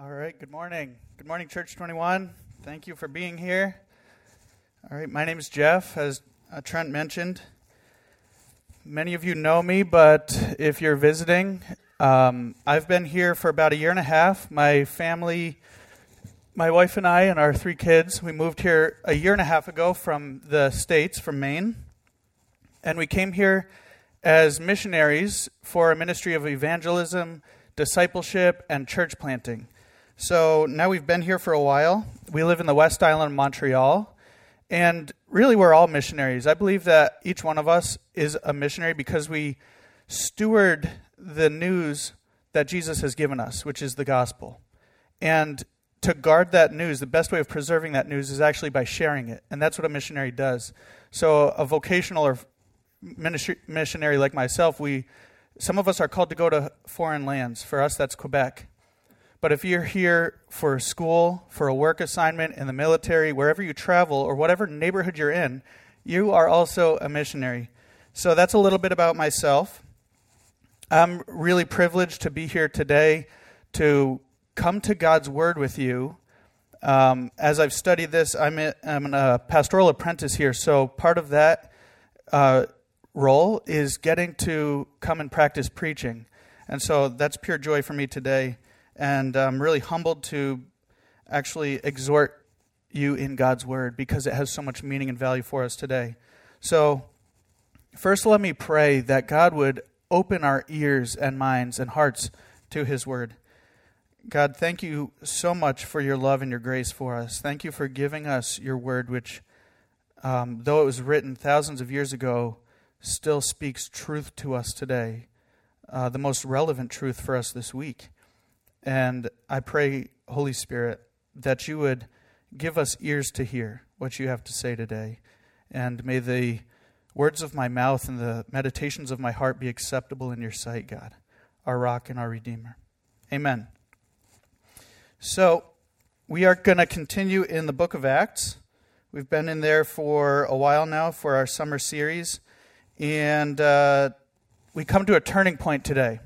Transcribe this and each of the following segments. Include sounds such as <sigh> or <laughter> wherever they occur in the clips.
All right, good morning. Good morning, Church 21. Thank you for being here. All right, my name is Jeff, as uh, Trent mentioned. Many of you know me, but if you're visiting, um, I've been here for about a year and a half. My family, my wife and I, and our three kids, we moved here a year and a half ago from the States, from Maine. And we came here as missionaries for a ministry of evangelism, discipleship, and church planting. So now we've been here for a while. We live in the West Island of Montreal. And really, we're all missionaries. I believe that each one of us is a missionary because we steward the news that Jesus has given us, which is the gospel. And to guard that news, the best way of preserving that news is actually by sharing it. And that's what a missionary does. So, a vocational or missionary like myself, we some of us are called to go to foreign lands. For us, that's Quebec. But if you're here for school, for a work assignment, in the military, wherever you travel, or whatever neighborhood you're in, you are also a missionary. So that's a little bit about myself. I'm really privileged to be here today to come to God's Word with you. Um, as I've studied this, I'm a, I'm a pastoral apprentice here, so part of that uh, role is getting to come and practice preaching. And so that's pure joy for me today and I'm really humbled to actually exhort you in God's Word because it has so much meaning and value for us today. So, first, let me pray that God would open our ears and minds and hearts to His Word. God, thank you so much for your love and your grace for us. Thank you for giving us your Word, which, um, though it was written thousands of years ago, still speaks truth to us today, uh, the most relevant truth for us this week. And I pray, Holy Spirit, that you would give us ears to hear what you have to say today. And may the words of my mouth and the meditations of my heart be acceptable in your sight, God, our rock and our redeemer. Amen. So, we are going to continue in the book of Acts. We've been in there for a while now for our summer series. And uh, we come to a turning point today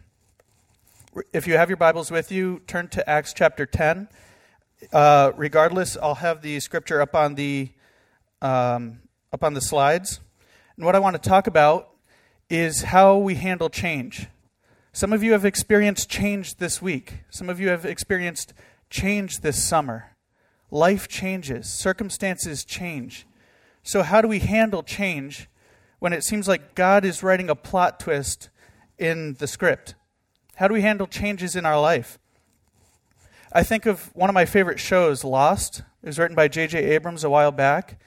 if you have your Bibles with you, turn to Acts chapter 10. Uh, regardless, I'll have the scripture up on the um, up on the slides. And what I want to talk about is how we handle change. Some of you have experienced change this week. Some of you have experienced change this summer. Life changes, circumstances change. So, how do we handle change when it seems like God is writing a plot twist in the script? How do we handle changes in our life? I think of one of my favorite shows, Lost. It was written by J.J. Abrams a while back.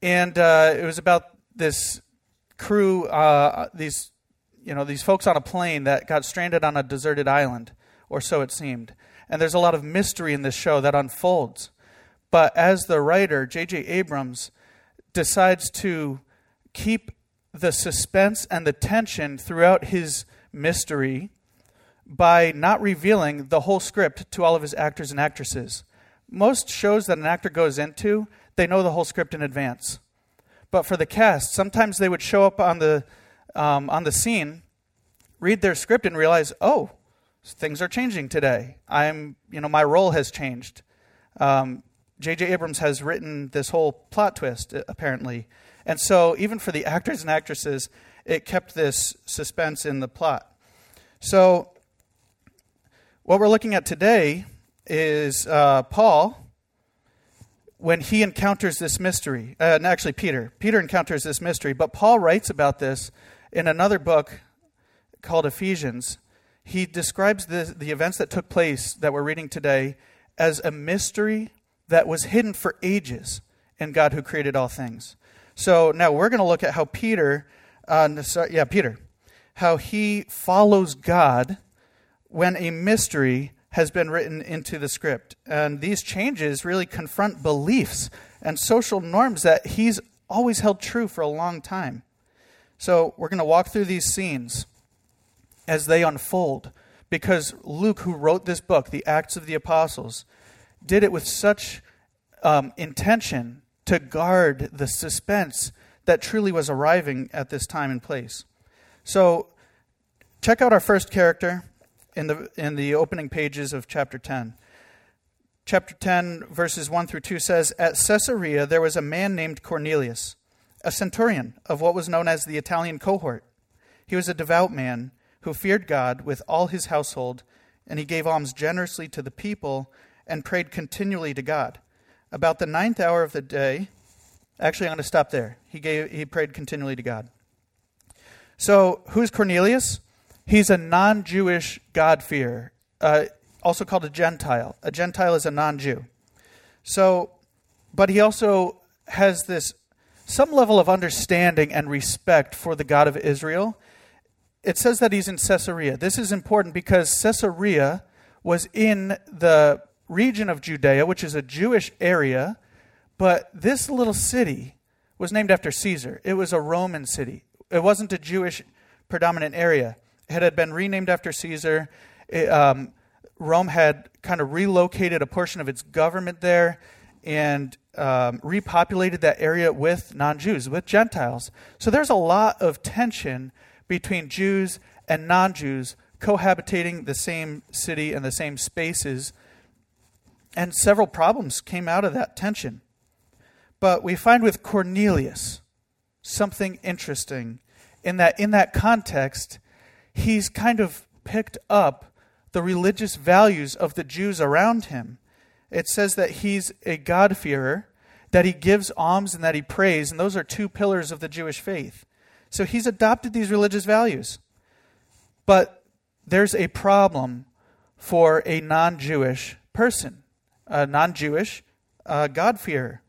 And uh, it was about this crew, uh, these, you know, these folks on a plane that got stranded on a deserted island, or so it seemed. And there's a lot of mystery in this show that unfolds. But as the writer, J.J. Abrams decides to keep the suspense and the tension throughout his mystery by not revealing the whole script to all of his actors and actresses. Most shows that an actor goes into, they know the whole script in advance. But for the cast, sometimes they would show up on the, um, on the scene, read their script, and realize, oh, things are changing today. I'm, you know, my role has changed. J.J. Um, Abrams has written this whole plot twist, apparently. And so, even for the <laughs> actors and actresses, it kept this suspense in the plot. So, what we're looking at today is uh, Paul when he encounters this mystery. Uh, actually, Peter. Peter encounters this mystery, but Paul writes about this in another book called Ephesians. He describes the, the events that took place that we're reading today as a mystery that was hidden for ages in God who created all things. So now we're going to look at how Peter, uh, yeah, Peter, how he follows God when a mystery has been written into the script. And these changes really confront beliefs and social norms that he's always held true for a long time. So we're going to walk through these scenes as they unfold because Luke, who wrote this book, The Acts of the Apostles, did it with such um, intention to guard the suspense that truly was arriving at this time and place. So, check out our first character, in the, in the opening pages of chapter 10. chapter 10, verses 1 through 2 says At Caesarea there was a man named Cornelius, a centurion of what was known as the Italian cohort. He was a devout man who feared God with all his household, and he gave alms generously to the people and prayed continually to God. About the ninth hour of the day, actually, I'm going to stop there. He, gave, he prayed continually to God. So, who's Cornelius? He's a non Jewish God-fearer, uh, also called a Gentile. A Gentile is a non Jew. So, but he also has this some level of understanding and respect for the God of Israel. It says that he's in Caesarea. This is important because Caesarea was in the region of Judea, which is a Jewish area, but this little city was named after Caesar. It was a Roman city. It wasn't a Jewish predominant area. It had been renamed after Caesar. It, um, Rome had kind of relocated a portion of its government there and um, repopulated that area with non Jews, with Gentiles. So there's a lot of tension between Jews and non Jews cohabitating the same city and the same spaces. And several problems came out of that tension. But we find with Cornelius something interesting in that in that context, he's kind of picked up the religious values of the Jews around him. It says that he's a God-fearer, that he gives alms and that he prays, and those are two pillars of the Jewish faith. So he's adopted these religious values. But there's a problem for a non Jewish person, a non Jewish uh, God-fearer.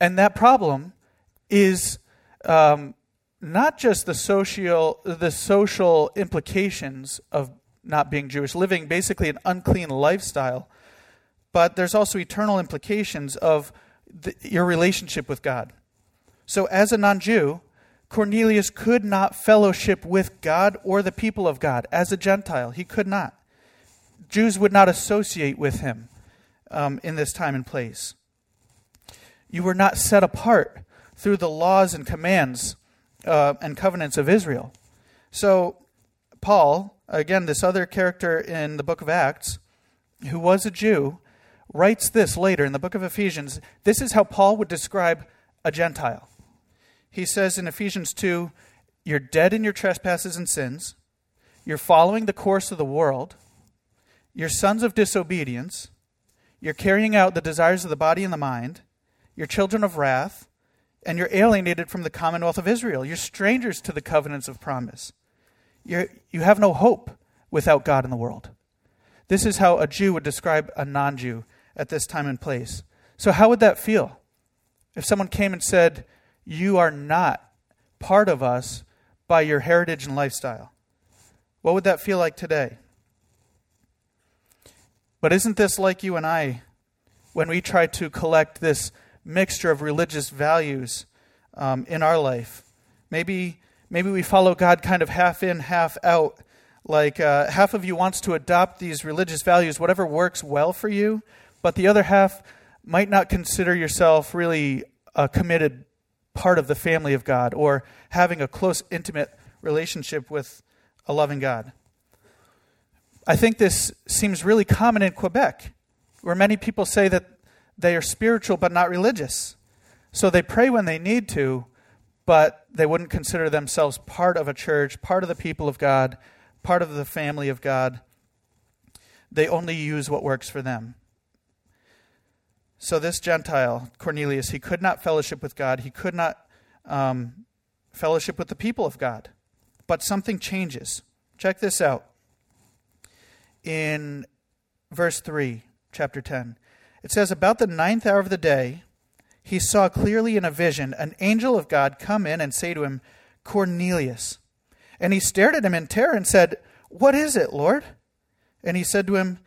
And that problem is um, not just the social the social implications of not being Jewish, living basically an unclean lifestyle, but there's also eternal implications of the, your relationship with God. So, as a non-Jew, Cornelius could not fellowship with God or the people of God as a Gentile. He could not. Jews would not associate with him um, in this time and place. You were not set apart through the laws and commands uh, and covenants of Israel. So, Paul, again, this other character in the book of Acts, who was a Jew, writes this later in the book of Ephesians. This is how Paul would describe a Gentile. He says in Ephesians 2 You're dead in your trespasses and sins, you're following the course of the world, you're sons of disobedience, you're carrying out the desires of the body and the mind, you're children of wrath and you're alienated from the commonwealth of Israel. You're strangers to the covenants of promise. You're, you have no hope without God in the world. This is how a Jew would describe a non Jew at this time and place. So, how would that feel? If someone came and said, You are not part of us by your heritage and lifestyle, what would that feel like today? But isn't this like you and I when we try to collect this mixture of religious values um, in our life. Maybe, maybe we follow God kind of half in, half out. Like uh, half of you wants to adopt these religious values, whatever works well for you, but the other half might not consider yourself really a committed part of the family of God or having a close, intimate relationship with a loving God. I think this seems really common in Quebec, where many people say that they are spiritual but not religious. So they pray when they need to, but they wouldn't consider themselves part of a church, part of the people of God, part of the family of God. They only use what works for them. So this Gentile, Cornelius, he could not fellowship with God. He could not um, fellowship with the people of God. But something changes. Check this out. In verse 3, chapter 10. It says, About the ninth hour of the day, he saw clearly in a vision an angel of God come in and say to him, Cornelius. And he stared at him in terror and said, What is it, Lord? And he said to him,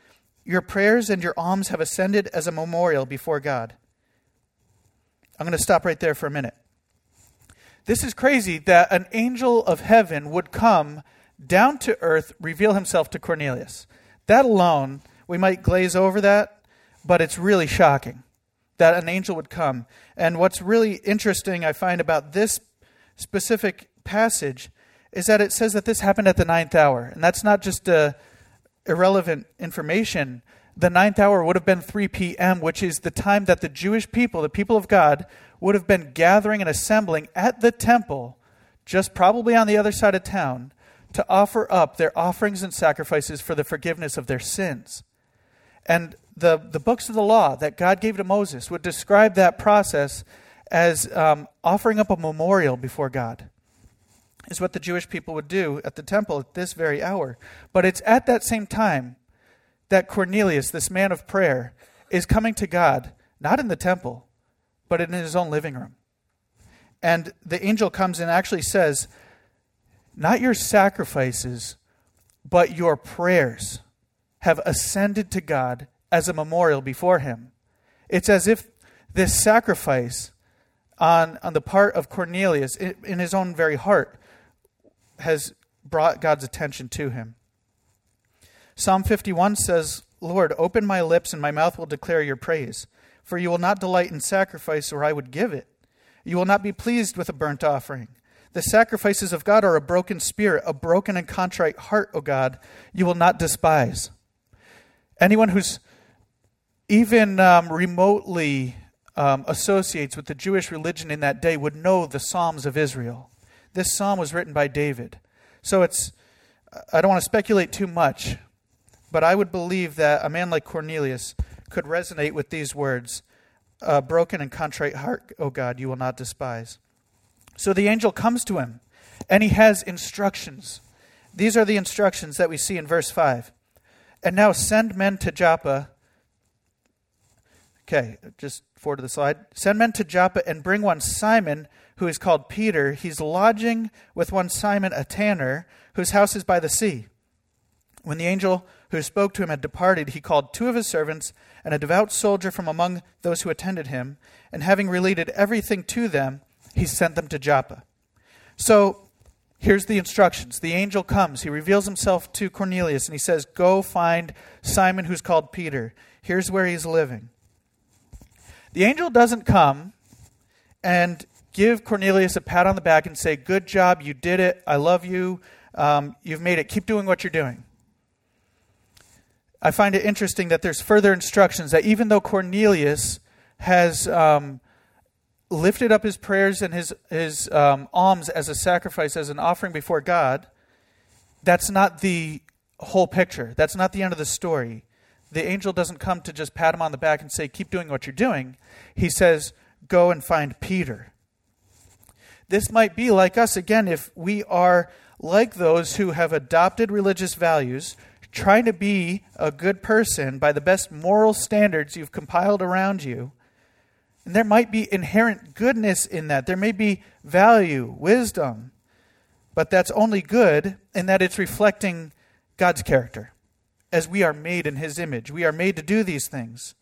Your prayers and your alms have ascended as a memorial before God. I'm going to stop right there for a minute. This is crazy that an angel of heaven would come down to earth, reveal himself to Cornelius. That alone, we might glaze over that but it's really shocking that an angel would come. And what's really interesting, I find, about this specific passage is that it says that this happened at the ninth hour. And that's not just uh, irrelevant information. the ninth hour would have been 3 p.m., which is the time that the Jewish people, the people of God, would have been gathering and assembling at the temple, just probably on the other side of town, to offer up their offerings and sacrifices for the forgiveness of their sins. And the, the books of the law that God gave to Moses would describe that process as um, offering up a memorial before God, is what the Jewish people would do at the temple at this very hour. But it's at that same time that Cornelius, this man of prayer, is coming to God, not in the temple, but in his own living room. And the angel comes and actually says, Not your sacrifices, but your prayers have ascended to God as a memorial before him. It's as if this sacrifice on, on the part of Cornelius, in, in his own very heart, has brought God's attention to him. Psalm 51 says, Lord, open my lips, and my mouth will declare your praise. For you will not delight in sacrifice, or I would give it. You will not be pleased with a burnt offering. The sacrifices of God are a broken spirit, a broken and contrite heart, O God, you will not despise. Anyone who's even um, remotely um, associates with the Jewish religion in that day would know the Psalms of Israel. This psalm was written by David. So it's, I don't want to speculate too much, but I would believe that a man like Cornelius could resonate with these words A broken and contrite heart, O God, you will not despise. So the angel comes to him, and he has instructions. These are the instructions that we see in verse 5. And now send men to Joppa. Okay, just forward to the slide. Send men to Joppa and bring one Simon, who is called Peter. He's lodging with one Simon, a tanner, whose house is by the sea. When the angel who spoke to him had departed, he called two of his servants and a devout soldier from among those who attended him, and having related everything to them, he sent them to Joppa. So here's the instructions. The angel comes, he reveals himself to Cornelius, and he says, Go find Simon who's called Peter. Here's where he's living. The angel doesn't come and give Cornelius a pat on the back and say, Good job, you did it, I love you, um, you've made it, keep doing what you're doing. I find it interesting that there's further instructions that even though Cornelius has um, lifted up his prayers and his, his um, alms as a sacrifice, as an offering before God, that's not the whole picture. That's not the end of the story. The angel doesn't come to just pat him on the back and say, Keep doing what you're doing. He says, Go and find Peter. This might be like us again if we are like those who have adopted religious values, trying to be a good person by the best moral standards you've compiled around you. And there might be inherent goodness in that. There may be value, wisdom, but that's only good in that it's reflecting God's character. As we are made in His image, we are made to do these things.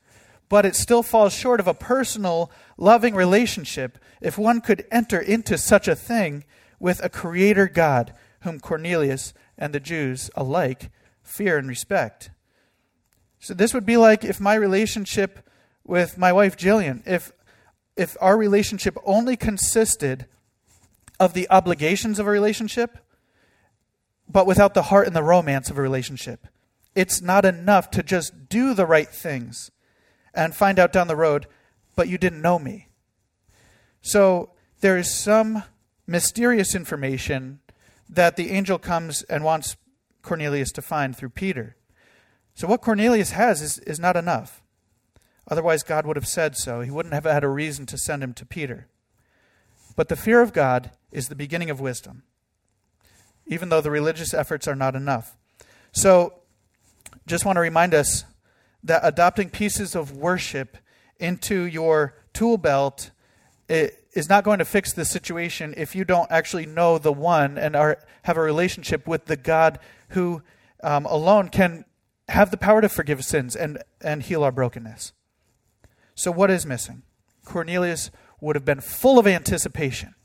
But it still falls short of a personal, loving relationship if one could enter into such a thing with a creator God whom Cornelius and the Jews alike fear and respect. So this would be like if my relationship with my wife Jillian, if if our relationship only consisted of the obligations of a relationship, but without the heart and the romance of a relationship. It's not enough to just do the right things and find out down the road, but you didn't know me. So there is some mysterious information that the angel comes and wants Cornelius to find through Peter. So what Cornelius has is, is not enough. Otherwise, God would have said so. He wouldn't have had a reason to send him to Peter. But the fear of God is the beginning of wisdom, even though the religious efforts are not enough. So, just want to remind us that adopting pieces of worship into your tool belt is not going to fix the situation if you don't actually know the one and are, have a relationship with the God who um, alone can have the power to forgive sins and, and heal our brokenness. So, what is missing? Cornelius would have been full of anticipation.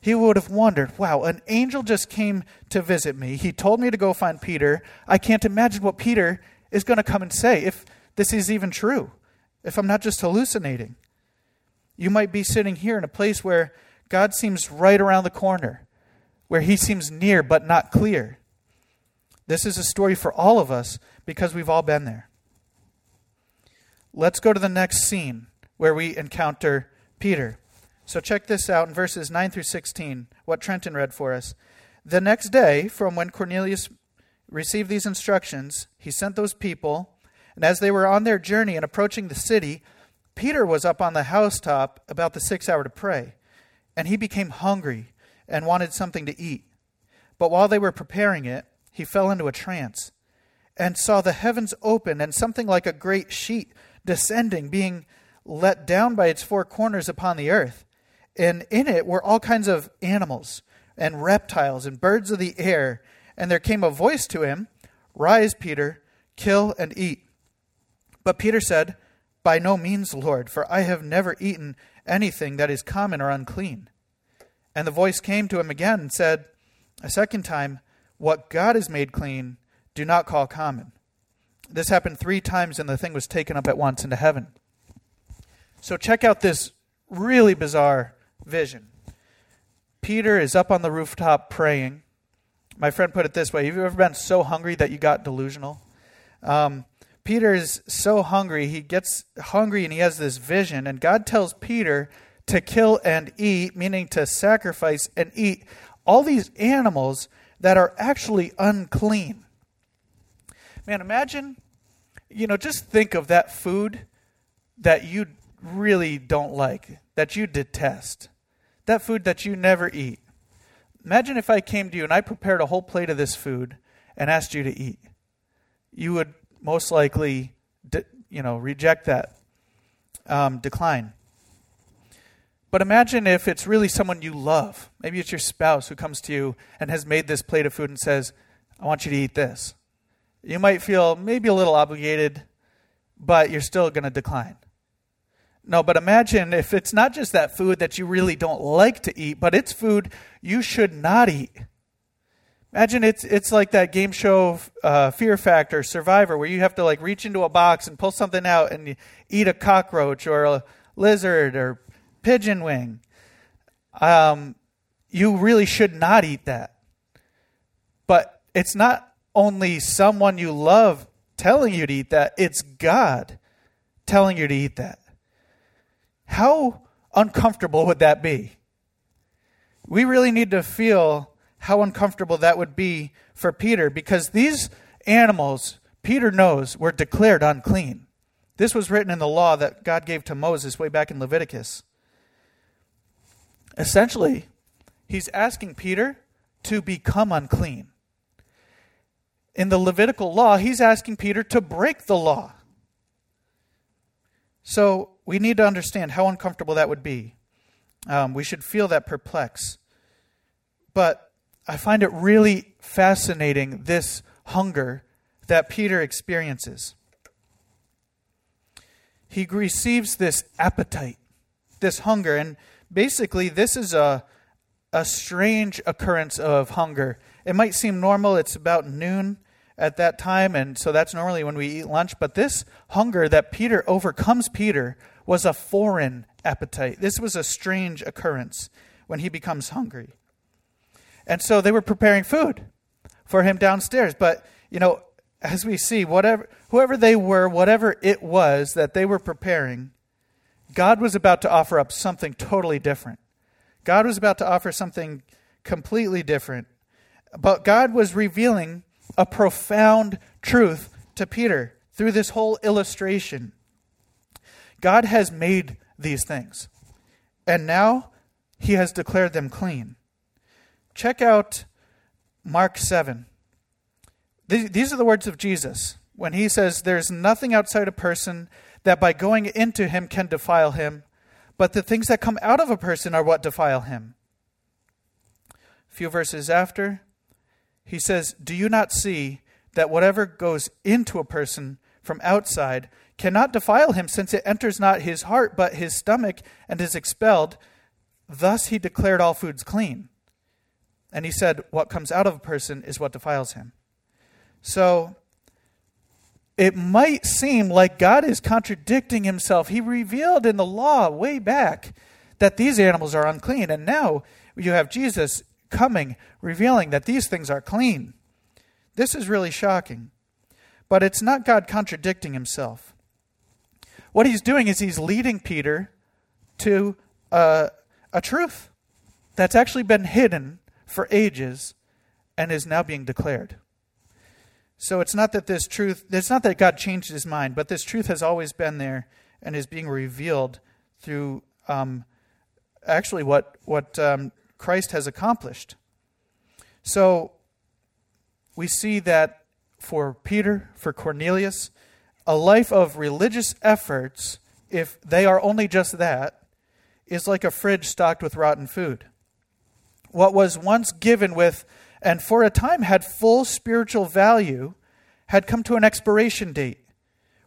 He would have wondered, wow, an angel just came to visit me. He told me to go find Peter. I can't imagine what Peter is going to come and say if this is even true, if I'm not just hallucinating. You might be sitting here in a place where God seems right around the corner, where he seems near but not clear. This is a story for all of us because we've all been there. let's go to the next scene where we encounter Peter. So check this out in verses 9 through 16, what Trenton read for us. The next day, from when Cornelius received these instructions, he sent those people, and as they were on their journey and approaching the city, Peter was up on the housetop about the sixth hour to pray, and he became hungry and wanted something to eat. But while they were preparing it, he fell into a trance and saw the heavens open and something like a great sheet descending, being let down by its four corners upon the earth. And in it were all kinds of animals and reptiles and birds of the air. And there came a voice to him Rise, Peter, kill and eat. But Peter said, By no means, Lord, for I have never eaten anything that is common or unclean. And the voice came to him again and said, A second time, What God has made clean, do not call common. This happened three times, and the thing was taken up at once into heaven. So check out this really bizarre vision. Peter is up on the rooftop praying. My friend put it this way Have you ever been so hungry that you got delusional? Um, Peter is so hungry, he gets hungry and he has this vision, and God tells Peter to kill and eat, meaning to sacrifice and eat all these animals that are actually unclean. Man, imagine, you know, just think of that food that you really don't like, that you detest, that food that you never eat. Imagine if I came to you and I prepared a whole plate of this food and asked you to eat. You would most likely, you know, reject that, um, decline. But imagine if it's really someone you love. Maybe it's your spouse who comes to you and has made this plate of food and says, I want you to eat this. You might feel maybe a little obligated, but you're still going to decline. No, but imagine if it's not just that food that you really don't like to eat, but it's food you should not eat. Imagine it's it's like that game show uh, Fear Factor Survivor, where you have to like reach into a box and pull something out and eat a cockroach or a lizard or pigeon wing. Um, you really should not eat that. But it's not only someone you love telling you to eat that, it's God telling you to eat that. How uncomfortable would that be? We really need to feel how uncomfortable that would be for Peter because these animals, Peter knows, were declared unclean. This was written in the law that God gave to Moses way back in Leviticus. Essentially, he's asking Peter to become unclean in the Levitical law, he's asking Peter to break the law. So we need to understand how uncomfortable that would be. Um, we should feel that perplex. But I find it really fascinating this hunger that Peter experiences. He receives this appetite, this hunger, and basically, this is a, a strange occurrence of hunger it might seem normal, it's about noon at that time, and so that's normally when we eat lunch. But this hunger that Peter overcomes Peter was a foreign appetite. This was a strange occurrence when he becomes hungry. And so they were preparing food for him downstairs. But, you know, as we see, whatever whoever they were, whatever it was that they were preparing, God was about to offer up something totally different. God was about to offer something completely different but God was revealing a profound truth to Peter through this whole illustration. God has made these things, and now he has declared them clean. Check out Mark 7. These are the words of Jesus when he says, There's nothing outside a person that by going into him can defile him, but the things that come out of a person are what defile him. A few verses after, he says, Do you not see that whatever goes into a person from outside cannot defile him, since it enters not his heart, but his stomach, and is expelled? Thus he declared all foods clean. And he said, What comes out of a person is what defiles him. So it might seem like God is contradicting himself. He revealed in the law way back that these animals are unclean. And now you have Jesus coming, revealing that these things are clean. This is really shocking. But it's not God contradicting himself. what he's doing is he's leading Peter to uh, a truth that's actually been hidden for ages and is now being declared. So it's not that this truth, it's not that God changed his mind, but this truth has always been there and is being revealed through um, actually what, what um, Christ has accomplished. So we see that for Peter, for Cornelius, a life of religious efforts, if they are only just that, is like a fridge stocked with rotten food. What was once given with and for a time had full spiritual value had come to an expiration date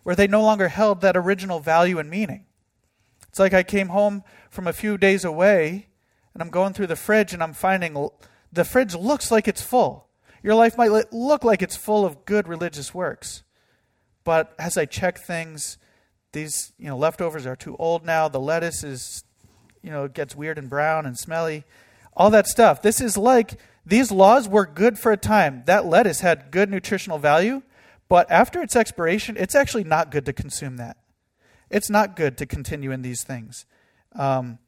where they no longer held that original value and meaning. It's like I came home from a few days away and I'm going through the fridge and I'm finding the fridge looks like it's full. Your life might look like it's full of good religious works. But as I check things, these you know leftovers are too old now. The lettuce is you know gets weird and brown and smelly. All that stuff. This is like these laws were good for a time. That lettuce had good nutritional value, but after its expiration, it's actually not good to consume that. It's not good to continue in these things. Um,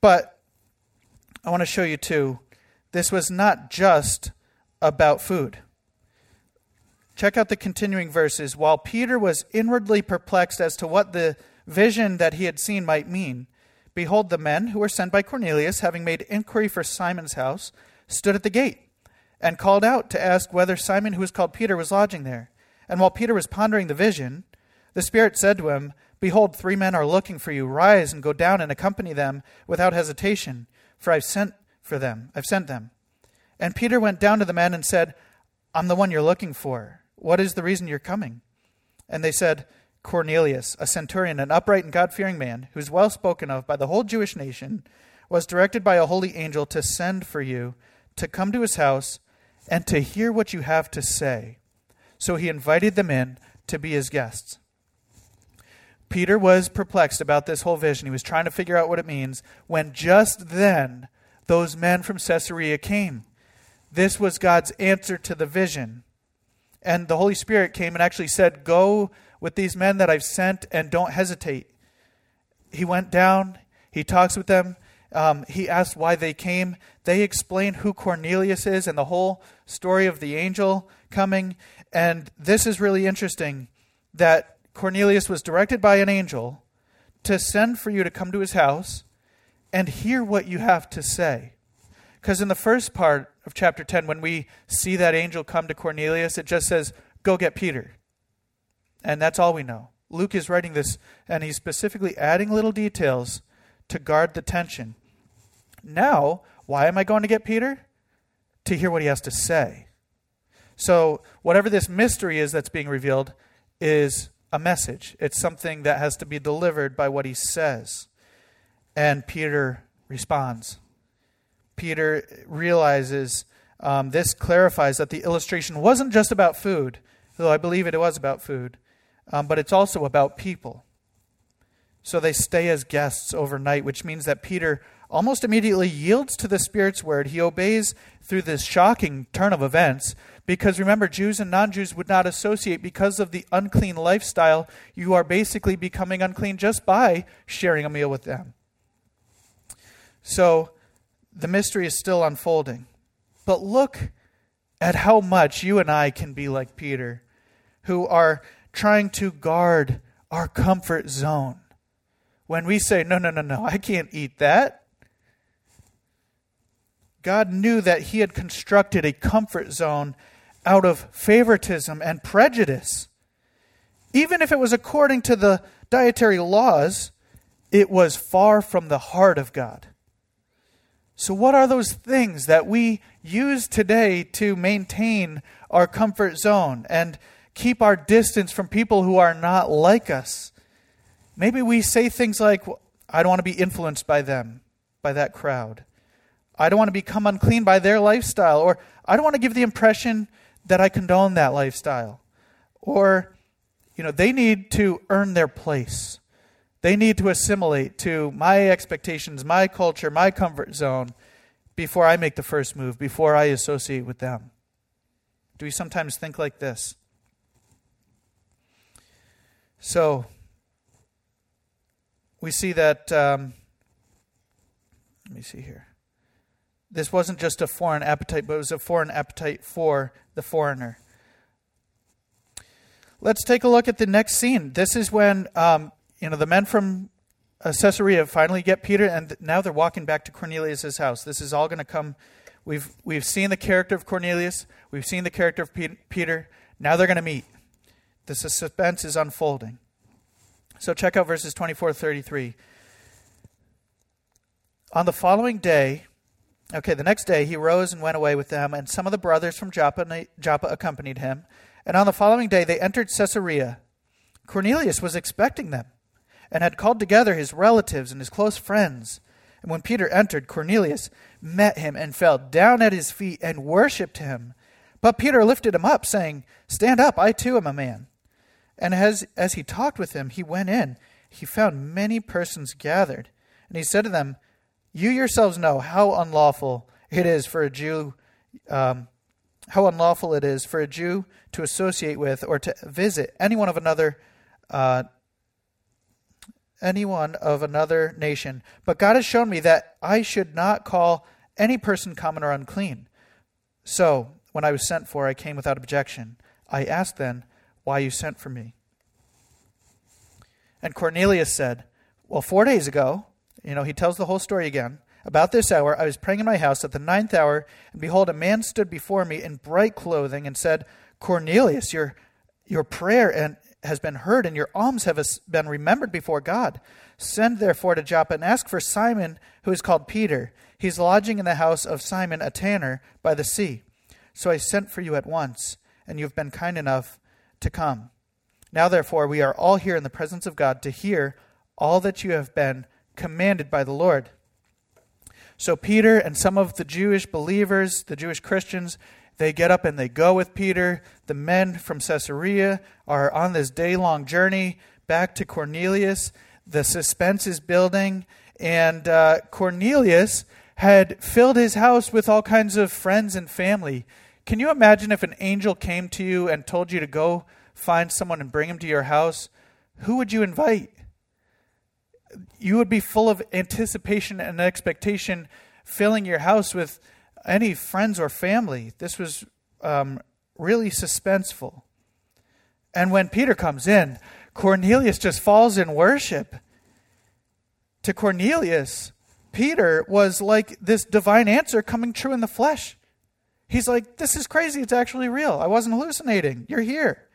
but I want to show you too, this was not just about food. Check out the continuing verses. While Peter was inwardly perplexed as to what the vision that he had seen might mean, behold, the men who were sent by Cornelius, having made inquiry for Simon's house, stood at the gate and called out to ask whether Simon, who was called Peter, was lodging there. And while Peter was pondering the vision, the Spirit said to him, Behold, three men are looking for you. Rise and go down and accompany them without hesitation, for I've sent for them. I've sent them. And Peter went down to the men and said, I'm the one you're looking for. What is the reason you're coming? And they said, Cornelius, a centurion, an upright and God fearing man, who's well spoken of by the whole Jewish nation, was directed by a holy angel to send for you, to come to his house, and to hear what you have to say. So he invited them in to be his guests. Peter was perplexed about this whole vision. He was trying to figure out what it means when just then those men from Caesarea came. This was God's answer to the vision. And the Holy Spirit came and actually said, Go with these men that I've sent and don't hesitate. He went down, he talks with them, um, he asked why they came. They explain who Cornelius is and the whole story of the angel coming. And this is really interesting that Cornelius was directed by an angel to send for you to come to his house and hear what you have to say. Because in the first part of chapter 10, when we see that angel come to Cornelius, it just says, Go get Peter. And that's all we know. Luke is writing this, and he's specifically adding little details to guard the tension. Now, why am I going to get Peter? To hear what he has to say. So, whatever this mystery is that's being revealed is a message. It's something that has to be delivered by what he says. And Peter responds. Peter realizes um, this clarifies that the illustration wasn't just about food, though I believe it was about food, um, but it's also about people. So they stay as guests overnight, which means that Peter almost immediately yields to the Spirit's word. He obeys through this shocking turn of events because remember, Jews and non Jews would not associate because of the unclean lifestyle. You are basically becoming unclean just by sharing a meal with them. So the mystery is still unfolding. But look at how much you and I can be like Peter, who are trying to guard our comfort zone. When we say, no, no, no, no, I can't eat that. God knew that He had constructed a comfort zone out of favoritism and prejudice. Even if it was according to the dietary laws, it was far from the heart of God. So, what are those things that we use today to maintain our comfort zone and keep our distance from people who are not like us? Maybe we say things like, I don't want to be influenced by them, by that crowd. I don't want to become unclean by their lifestyle. Or I don't want to give the impression that I condone that lifestyle. Or, you know, they need to earn their place. They need to assimilate to my expectations, my culture, my comfort zone before I make the first move, before I associate with them. Do we sometimes think like this? So, we see that. Um, let me see here. This wasn't just a foreign appetite, but it was a foreign appetite for the foreigner. Let's take a look at the next scene. This is when um, you know the men from Caesarea finally get Peter, and now they're walking back to Cornelius' house. This is all going to come. We've we've seen the character of Cornelius. We've seen the character of Peter. Now they're going to meet. The suspense is unfolding. So check out verses 24 33. On the following day, okay, the next day he rose and went away with them, and some of the brothers from Joppa, Joppa accompanied him. And on the following day they entered Caesarea. Cornelius was expecting them and had called together his relatives and his close friends. And when Peter entered, Cornelius met him and fell down at his feet and worshipped him. But Peter lifted him up, saying, Stand up, I too am a man. And as, as he talked with him, he went in. He found many persons gathered. And he said to them, You yourselves know how unlawful it is for a Jew, um, how unlawful it is for a Jew to associate with or to visit anyone of another uh, anyone of another nation. But God has shown me that I should not call any person common or unclean. So, when I was sent for, I came without objection. I asked then, Why you sent for me? And Cornelius said, Well, four days ago, you know, he tells the whole story again. About this hour, I was praying in my house at the ninth hour, and behold, a man stood before me in bright clothing and said, Cornelius, your, your prayer and has been heard, and your alms have been remembered before God. Send therefore to Joppa and ask for Simon, who is called Peter. He is lodging in the house of Simon, a tanner, by the sea. So I sent for you at once, and you have been kind enough to come. Now, therefore, we are all here in the presence of God to hear all that you have been commanded by the Lord. So Peter and some of the Jewish believers, the Jewish Christians, they get up and they go with Peter. The men from Caesarea are on this day long journey back to Cornelius. The suspense is building, and uh, Cornelius had filled his house with all kinds of friends and family. Can you imagine if an angel came to you and told you to go find someone and bring him to your house? Who would you invite? You would be full of anticipation and expectation, filling your house with any friends or family. This was um, really suspenseful. And when Peter comes in, Cornelius just falls in worship. To Cornelius, Peter was like this divine answer coming true in the flesh. He's like, This is crazy. It's actually real. I wasn't hallucinating. You're here.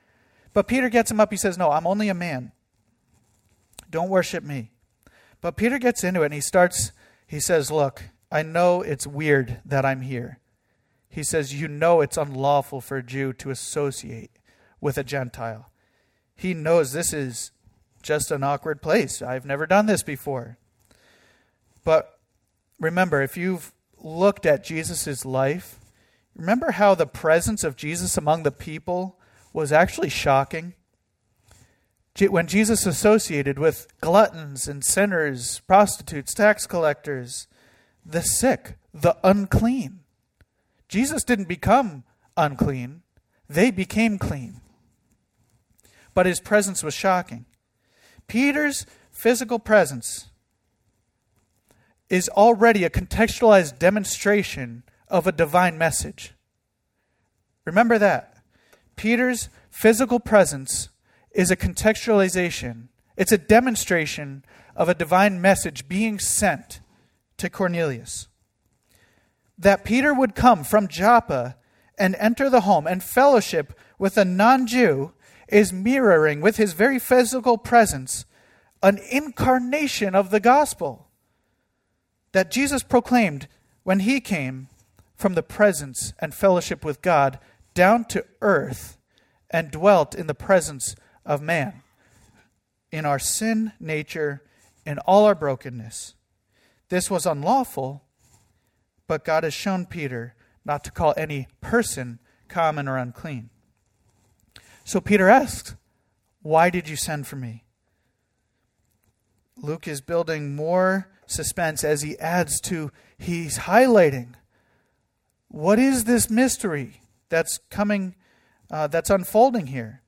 But Peter gets him up. He says, No, I'm only a man. Don't worship me. But Peter gets into it and he starts, he says, Look, I know it's weird that I'm here. He says, You know it's unlawful for a Jew to associate with a Gentile. He knows this is just an awkward place. I've never done this before. But remember, if you've looked at Jesus' life, remember how the presence of Jesus among the people was actually shocking? When Jesus associated with gluttons and sinners, prostitutes, tax collectors, the sick, the unclean. Jesus didn't become unclean, they became clean. But his presence was shocking. Peter's physical presence is already a contextualized demonstration of a divine message. Remember that. Peter's physical presence is a contextualization, it's a demonstration of a divine message being sent to Cornelius. That Peter would come from Joppa and enter the home and fellowship with a non Jew is mirroring with his very physical presence an incarnation of the gospel that Jesus proclaimed when he came from the presence and fellowship with God down to earth and dwelt in the presence of man in our sin nature in all our brokenness this was unlawful, but God has shown Peter not to call any person common or unclean. So Peter asks, Why did you send for me? Luke is building more suspense as he adds to, he's highlighting what is this mystery that's coming, uh, that's unfolding here.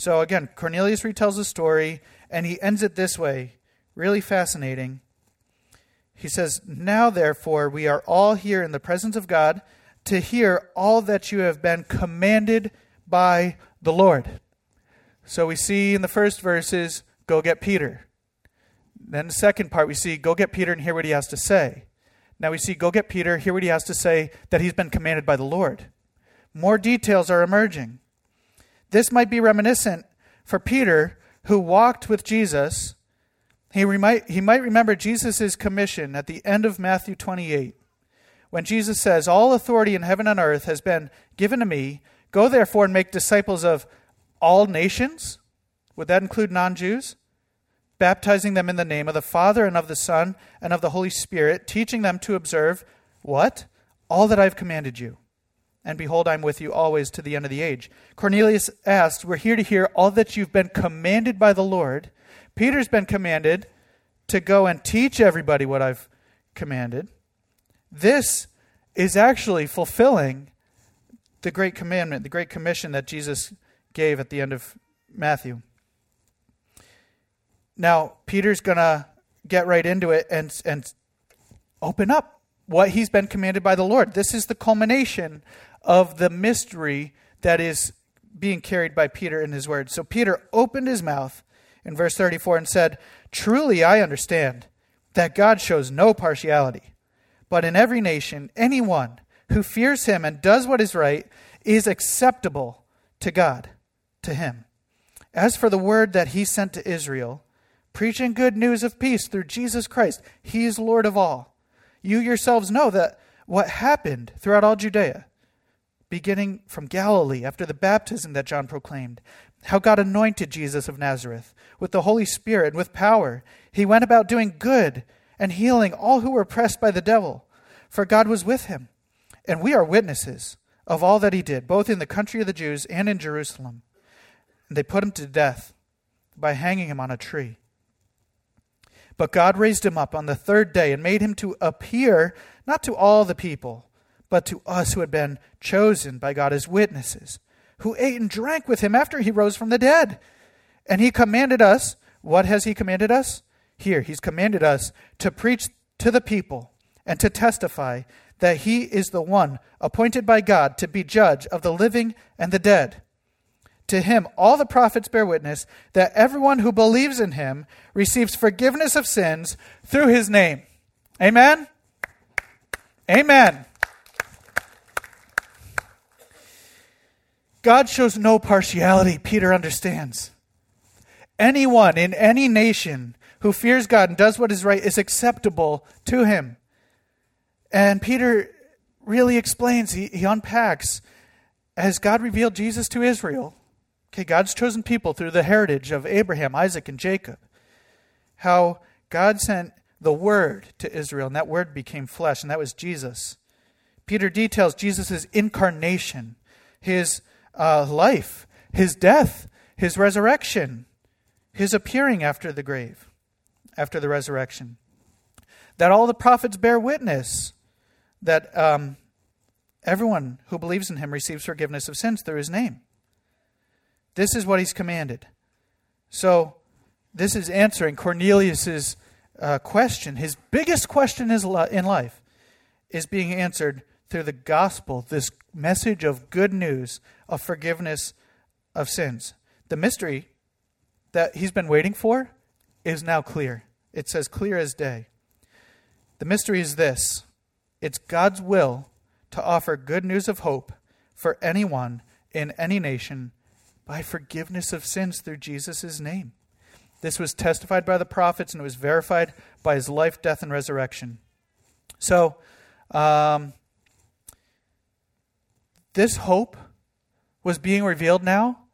So again, Cornelius retells the story, and he ends it this way really fascinating. He says, Now therefore we are all here in the presence of God to hear all that you have been commanded by the Lord. So we see in the first verses, go get Peter. Then the second part, we see, go get Peter and hear what he has to say. Now we see, go get Peter, hear what he has to say, that he's been commanded by the Lord. More details are emerging. This might be reminiscent for Peter, who walked with Jesus. He, he might remember Jesus' commission at the end of Matthew 28, when Jesus says, All authority in heaven and earth has been given to me. Go therefore and make disciples of all nations. Would that include non Jews? Baptizing them in the name of the Father and of the Son and of the Holy Spirit, teaching them to observe what? All that I've commanded you. And behold, I'm with you always to the end of the age. Cornelius asked, We're here to hear all that you've been commanded by the Lord. Peter's been commanded to go and teach everybody what I've commanded. This is actually fulfilling the great commandment, the great commission that Jesus gave at the end of Matthew. Now, Peter's going to get right into it and, and open up what he's been commanded by the Lord. This is the culmination of the mystery that is being carried by Peter in his words. So Peter opened his mouth in verse 34 and said, Truly I understand that God shows no partiality, but in every nation, anyone who fears him and does what is right is acceptable to God to him. As for the word that he sent to Israel, preaching good news of peace through Jesus Christ, he is Lord of all. You yourselves know that what happened throughout all Judea, beginning from Galilee after the baptism that John proclaimed, how God anointed Jesus of Nazareth with the Holy Spirit and with power. He went about doing good and healing all who were oppressed by the devil, for God was with him. And we are witnesses of all that he did, both in the country of the Jews and in Jerusalem and they put him to death by hanging him on a tree. But God raised him up on the third day and made him to appear not to all the people, but to us who had been chosen by God as witnesses, who ate and drank with him after he rose from the dead. And he commanded us, what has he commanded us? Here, he's commanded us to preach to the people and to testify that he is the one appointed by God to be judge of the living and the dead. To him, all the prophets bear witness that everyone who believes in him receives forgiveness of sins through his name. Amen? Amen. God shows no partiality, Peter understands. Anyone in any nation who fears God and does what is right is acceptable to him. And Peter really explains, he, he unpacks, as God revealed Jesus to Israel, Okay, God's chosen people through the heritage of Abraham, Isaac, and Jacob. How God sent the Word to Israel, and that Word became flesh, and that was Jesus. Peter details Jesus' incarnation, his uh, life, his death, his resurrection, his appearing after the grave, after the resurrection. That all the prophets bear witness that um, everyone who believes in him receives forgiveness of sins through his name. This is what he's commanded. So, this is answering Cornelius's uh, question. His biggest question in life is being answered through the gospel, this message of good news of forgiveness of sins. The mystery that he's been waiting for is now clear. It's as clear as day. The mystery is this it's God's will to offer good news of hope for anyone in any nation by forgiveness of sins through Jesus' name. This was testified by the prophets and it was verified by his life, death, and resurrection. So, um, this hope was being revealed now,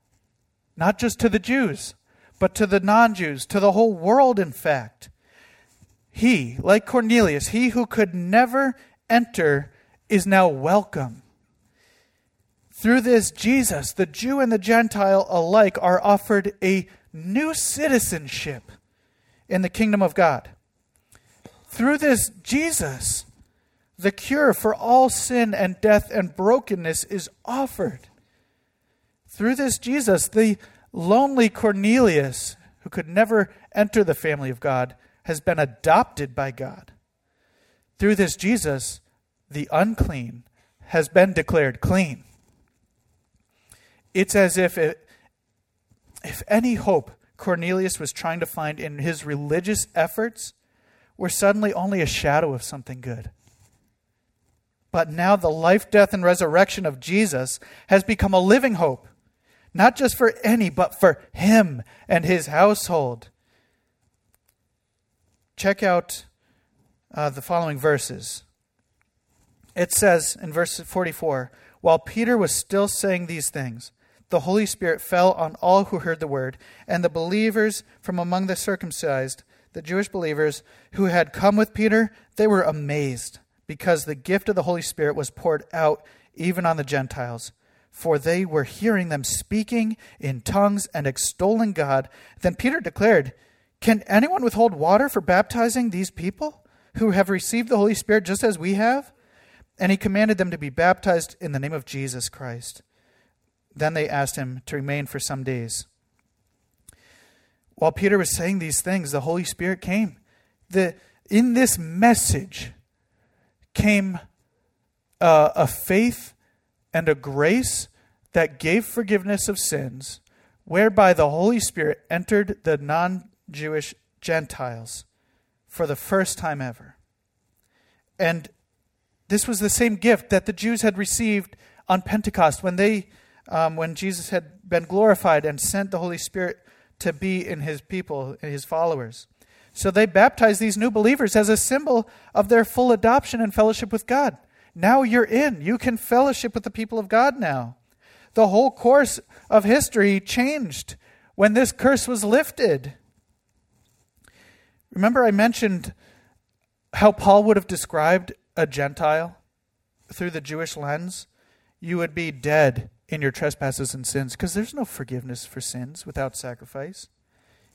not just to the Jews, but to the non Jews, to the whole world, in fact. He, like Cornelius, he who could never enter, is now welcome. Through this, Jesus, the Jew and the Gentile alike, are offered a new citizenship in the kingdom of God. Through this, Jesus, the cure for all sin and death and brokenness, is offered. Through this, Jesus, the lonely Cornelius, who could never enter the family of God, has been adopted by God. Through this Jesus, the unclean has been declared clean. It's as if it, if any hope Cornelius was trying to find in his religious efforts were suddenly only a shadow of something good. But now the life, death, and resurrection of Jesus has become a living hope, not just for any, but for him and his household. Check out uh, the following verses. It says in verse 44 While Peter was still saying these things, the Holy Spirit fell on all who heard the word, and the believers from among the circumcised, the Jewish believers who had come with Peter, they were amazed, because the gift of the Holy Spirit was poured out even on the Gentiles. For they were hearing them speaking in tongues and extolling God. Then Peter declared, Can anyone withhold water for baptizing these people who have received the Holy Spirit just as we have? And he commanded them to be baptized in the name of Jesus Christ. Then they asked him to remain for some days. While Peter was saying these things, the Holy Spirit came. The, in this message came a, a faith and a grace that gave forgiveness of sins, whereby the Holy Spirit entered the non Jewish Gentiles for the first time ever. And this was the same gift that the Jews had received on Pentecost when they um, when Jesus had been glorified and sent the Holy Spirit to be in his people, in his followers. So they baptized these new believers as a symbol of their full adoption and fellowship with God. Now you're in. You can fellowship with the people of God now. The whole course of history changed when this curse was lifted. Remember, I mentioned how Paul would have described a Gentile through the Jewish lens? You would be dead in your trespasses and sins, because there's no forgiveness for sins without sacrifice.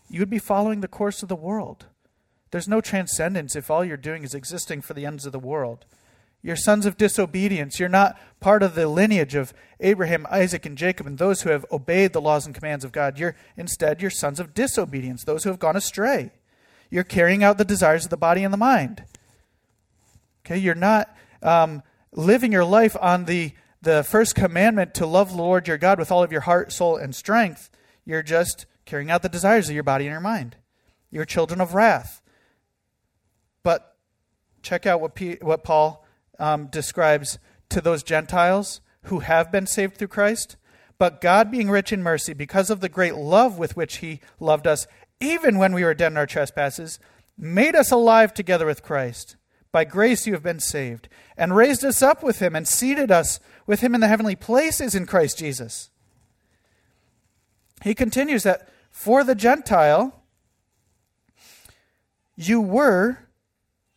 You would be following the course of the world. There's no transcendence if all you're doing is existing for the ends of the world. You're sons of disobedience. You're not part of the lineage of Abraham, Isaac, and Jacob, and those who have obeyed the laws and commands of God. You're instead you're sons of disobedience, those who have gone astray. You're carrying out the desires of the body and the mind. Okay, you're not um, living your life on the the first commandment to love the Lord your God with all of your heart, soul, and strength, you're just carrying out the desires of your body and your mind. You're children of wrath. But check out what, P, what Paul um, describes to those Gentiles who have been saved through Christ. But God, being rich in mercy, because of the great love with which He loved us, even when we were dead in our trespasses, made us alive together with Christ. By grace you have been saved, and raised us up with him, and seated us with him in the heavenly places in Christ Jesus. He continues that for the Gentile, you were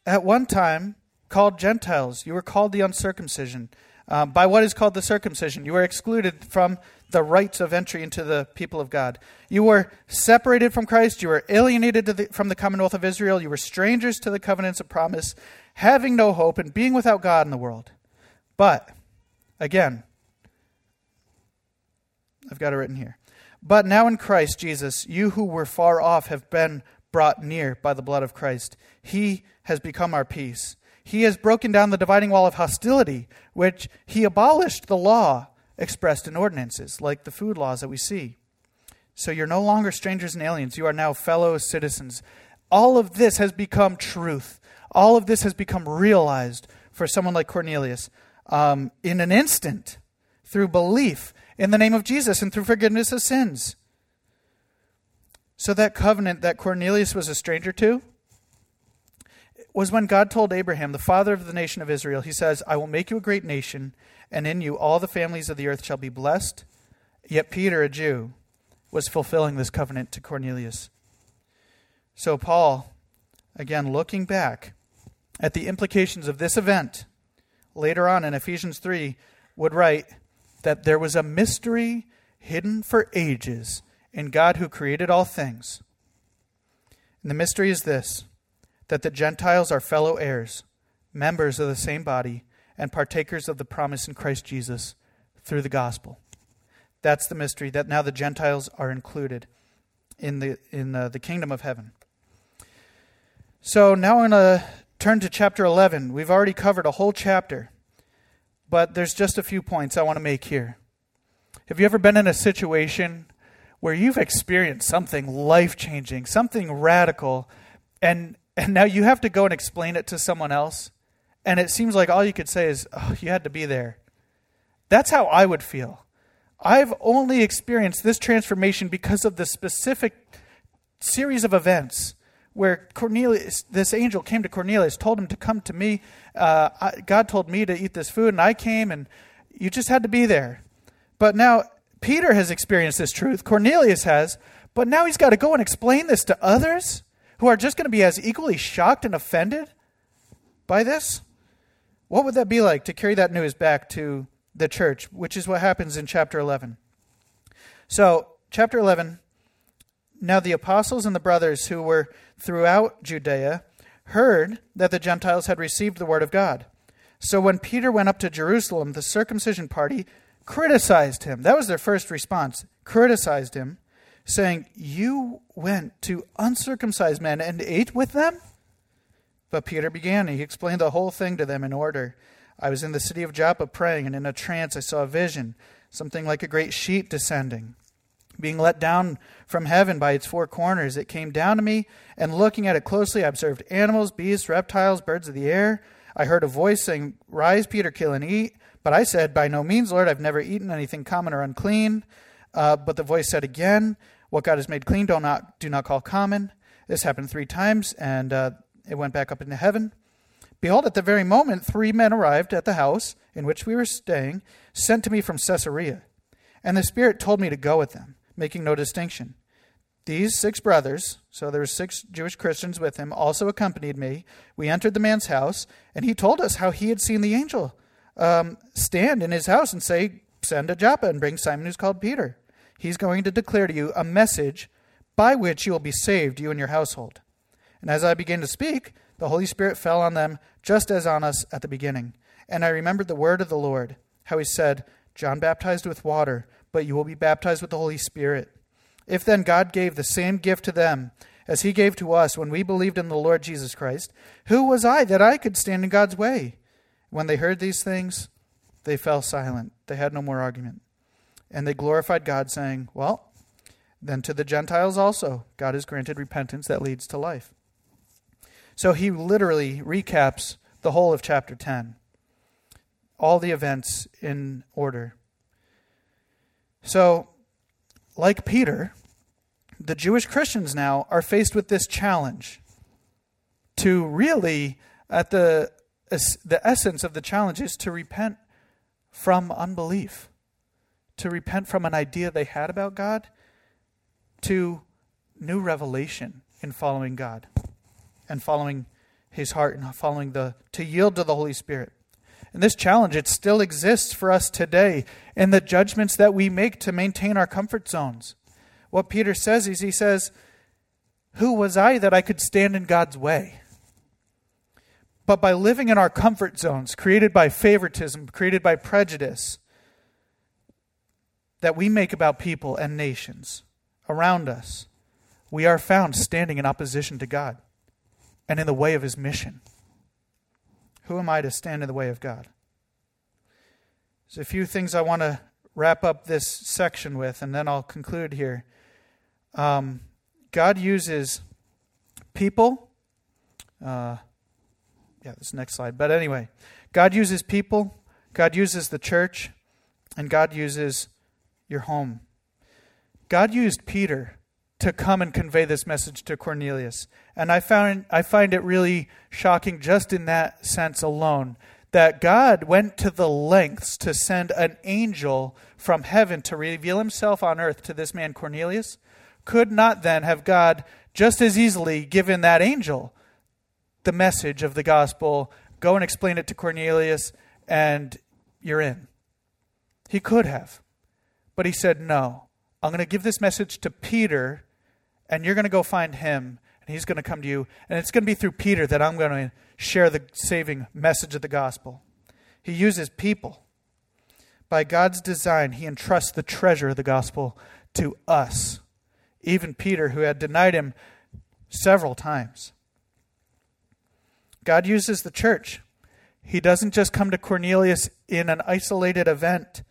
at one time called Gentiles. You were called the uncircumcision. Um, by what is called the circumcision. You were excluded from the rights of entry into the people of God. You were separated from Christ. You were alienated the, from the commonwealth of Israel. You were strangers to the covenants of promise having no hope and being without God in the world. But, again, I've got it written here. But now in Christ Jesus, you who were far off have been brought near by the blood of Christ. He has become our peace. He has broken down the dividing wall of hostility, which he abolished the law expressed in ordinances, like the food laws that we see. So you're no longer strangers and aliens. You are now fellow citizens. All of this has become truth. All of this has become realized for someone like Cornelius um, in an instant through belief in the name of Jesus and through forgiveness of sins. So, that covenant that Cornelius was a stranger to was when God told Abraham, the father of the nation of Israel, He says, I will make you a great nation, and in you all the families of the earth shall be blessed. Yet Peter, a Jew, was fulfilling this covenant to Cornelius. So, Paul, again, looking back, at the implications of this event, later on in Ephesians 3, would write that there was a mystery hidden for ages in God who created all things. And the mystery is this that the Gentiles are fellow heirs, members of the same body, and partakers of the promise in Christ Jesus through the gospel. That's the mystery, that now the Gentiles are included in the, in the, the kingdom of heaven. So now I'm going to turn to chapter 11. We've already covered a whole chapter, but there's just a few points I want to make here. Have you ever been in a situation where you've experienced something life changing, something radical, and, and now you have to go and explain it to someone else? And it seems like all you could say is, oh, you had to be there. That's how I would feel. I've only experienced this transformation because of the specific series of events where Cornelius, this angel came to Cornelius, told him to come to me. Uh, I, God told me to eat this food, and I came, and you just had to be there. But now Peter has experienced this truth, Cornelius has, but now he's got to go and explain this to others who are just going to be as equally shocked and offended by this. What would that be like to carry that news back to the church, which is what happens in chapter 11? So, chapter 11 now the apostles and the brothers who were throughout Judea heard that the Gentiles had received the word of God. So when Peter went up to Jerusalem, the circumcision party criticized him. That was their first response. Criticized him, saying, You went to uncircumcised men and ate with them? But Peter began, he explained the whole thing to them in order. I was in the city of Joppa praying, and in a trance I saw a vision, something like a great sheet descending, being let down from heaven by its four corners. It came down to me, and looking at it closely, I observed animals, beasts, reptiles, birds of the air. I heard a voice saying, Rise, Peter, kill and eat. But I said, By no means, Lord, I've never eaten anything common or unclean. Uh, but the voice said again, What God has made clean, do not, do not call common. This happened three times, and uh, it went back up into heaven. Behold, at the very moment, three men arrived at the house in which we were staying, sent to me from Caesarea. And the Spirit told me to go with them, making no distinction. These six brothers, so there were six Jewish Christians with him, also accompanied me. We entered the man's house, and he told us how he had seen the angel um, stand in his house and say, Send to Joppa and bring Simon who's called Peter. He's going to declare to you a message by which you will be saved, you and your household. And as I began to speak, the Holy Spirit fell on them, just as on us at the beginning. And I remembered the word of the Lord, how he said, John baptized with water, but you will be baptized with the Holy Spirit. If then God gave the same gift to them as he gave to us when we believed in the Lord Jesus Christ, who was I that I could stand in God's way? When they heard these things, they fell silent. They had no more argument. And they glorified God, saying, Well, then to the Gentiles also, God has granted repentance that leads to life. So he literally recaps the whole of chapter 10, all the events in order. So, like Peter, the Jewish Christians now are faced with this challenge to really, at the, the essence of the challenge is to repent from unbelief, to repent from an idea they had about God, to new revelation in following God and following his heart and following the to yield to the Holy Spirit. And this challenge it still exists for us today in the judgments that we make to maintain our comfort zones. What Peter says is he says, "Who was I that I could stand in God's way?" But by living in our comfort zones created by favoritism, created by prejudice that we make about people and nations around us, we are found standing in opposition to God and in the way of his mission. Who am I to stand in the way of God? There's a few things I want to wrap up this section with, and then I'll conclude here. Um, God uses people. Uh, yeah, this next slide. But anyway, God uses people, God uses the church, and God uses your home. God used Peter to come and convey this message to Cornelius. And I found I find it really shocking just in that sense alone that God went to the lengths to send an angel from heaven to reveal himself on earth to this man Cornelius. Could not then have God just as easily given that angel the message of the gospel, go and explain it to Cornelius, and you're in? He could have. But he said, No, I'm going to give this message to Peter and you're going to go find him, and he's going to come to you. And it's going to be through Peter that I'm going to share the saving message of the gospel. He uses people. By God's design, he entrusts the treasure of the gospel to us. Even Peter, who had denied him several times. God uses the church. He doesn't just come to Cornelius in an isolated event,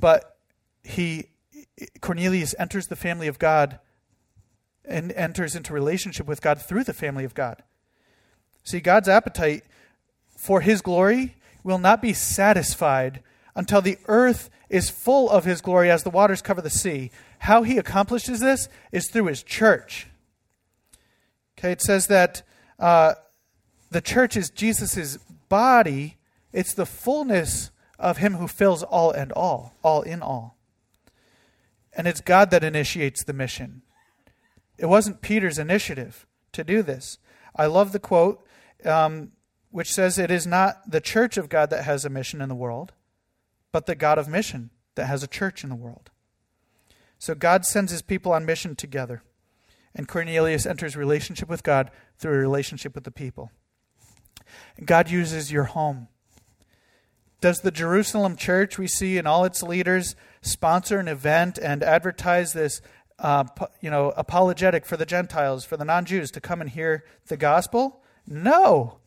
but he Cornelius enters the family of God and enters into relationship with God through the family of God. See, God's appetite for his glory will not be satisfied until the earth is full of his glory as the waters cover the sea. How he accomplishes this is through his church. Okay, it says that uh, the church is Jesus' body, it's the fullness of him who fills all and all, all in all. And it's God that initiates the mission. It wasn't Peter's initiative to do this. I love the quote, um, which says, It is not the church of God that has a mission in the world, but the God of mission that has a church in the world. So God sends his people on mission together. And Cornelius enters relationship with God through a relationship with the people. And God uses your home. Does the Jerusalem church, we see in all its leaders, sponsor an event and advertise this uh, you know, apologetic for the Gentiles, for the non Jews to come and hear the gospel? No.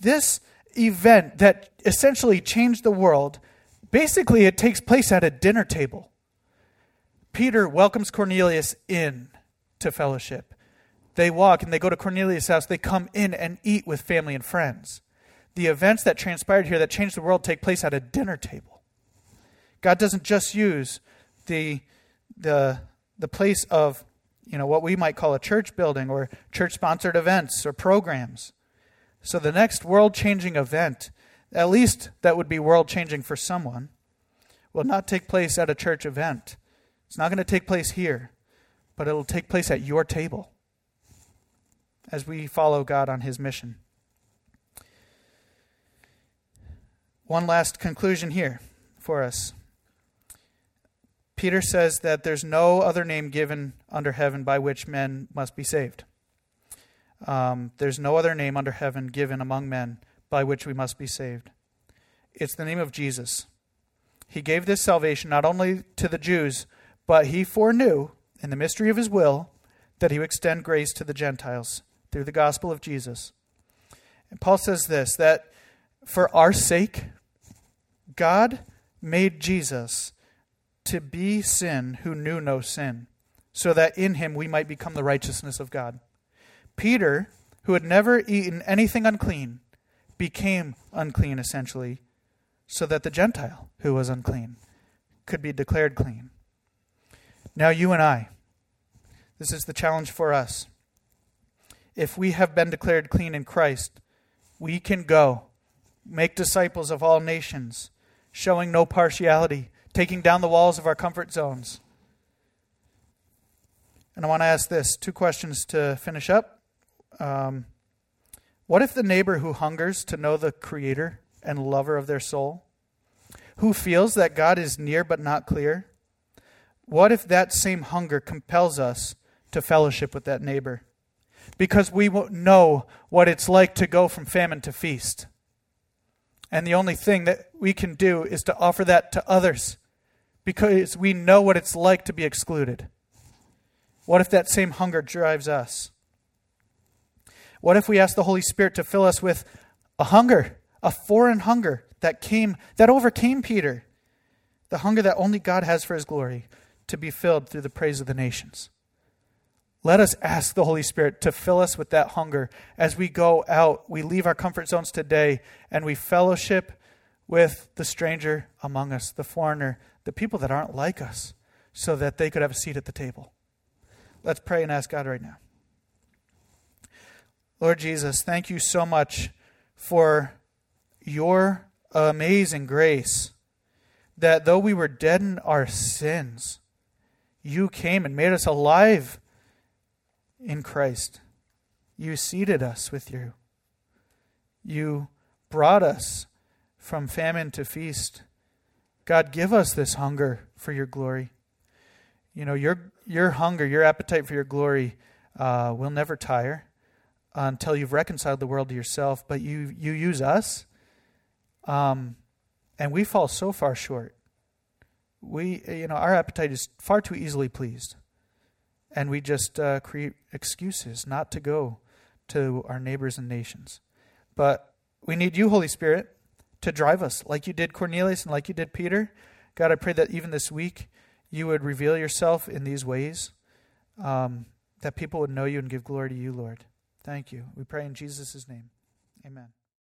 This event that essentially changed the world, basically, it takes place at a dinner table. Peter welcomes Cornelius in to fellowship. They walk and they go to Cornelius' house. They come in and eat with family and friends. The events that transpired here that changed the world take place at a dinner table. God doesn't just use the the the place of you know what we might call a church building or church sponsored events or programs. So the next world changing event, at least that would be world changing for someone, will not take place at a church event. It's not going to take place here, but it'll take place at your table as we follow God on his mission. One last conclusion here for us. Peter says that there's no other name given under heaven by which men must be saved. Um, there's no other name under heaven given among men by which we must be saved. It's the name of Jesus. He gave this salvation not only to the Jews, but he foreknew, in the mystery of his will, that he would extend grace to the Gentiles through the gospel of Jesus. And Paul says this that for our sake, God made Jesus to be sin who knew no sin, so that in him we might become the righteousness of God. Peter, who had never eaten anything unclean, became unclean essentially, so that the Gentile who was unclean could be declared clean. Now, you and I, this is the challenge for us. If we have been declared clean in Christ, we can go, make disciples of all nations, showing no partiality, taking down the walls of our comfort zones. And I want to ask this two questions to finish up. Um, what if the neighbor who hungers to know the Creator and lover of their soul, who feels that God is near but not clear, what if that same hunger compels us to fellowship with that neighbor? Because we know what it's like to go from famine to feast. And the only thing that we can do is to offer that to others because we know what it's like to be excluded? What if that same hunger drives us? What if we ask the Holy Spirit to fill us with a hunger, a foreign hunger that came that overcame Peter, the hunger that only God has for his glory to be filled through the praise of the nations? Let us ask the Holy Spirit to fill us with that hunger as we go out, we leave our comfort zones today, and we fellowship with the stranger among us, the foreigner, the people that aren't like us, so that they could have a seat at the table. Let's pray and ask God right now. Lord Jesus, thank you so much for your amazing grace that though we were dead in our sins, you came and made us alive in Christ. You seated us with you. You brought us from famine to feast. God, give us this hunger for your glory. You know, your, your hunger, your appetite for your glory uh, will never tire until you've reconciled the world to yourself. But you, you use us, um, and we fall so far short. We, you know, our appetite is far too easily pleased. And we just uh, create excuses not to go to our neighbors and nations. But we need you, Holy Spirit, to drive us like you did Cornelius and like you did Peter. God, I pray that even this week you would reveal yourself in these ways, um, that people would know you and give glory to you, Lord. Thank you. We pray in Jesus' name. Amen.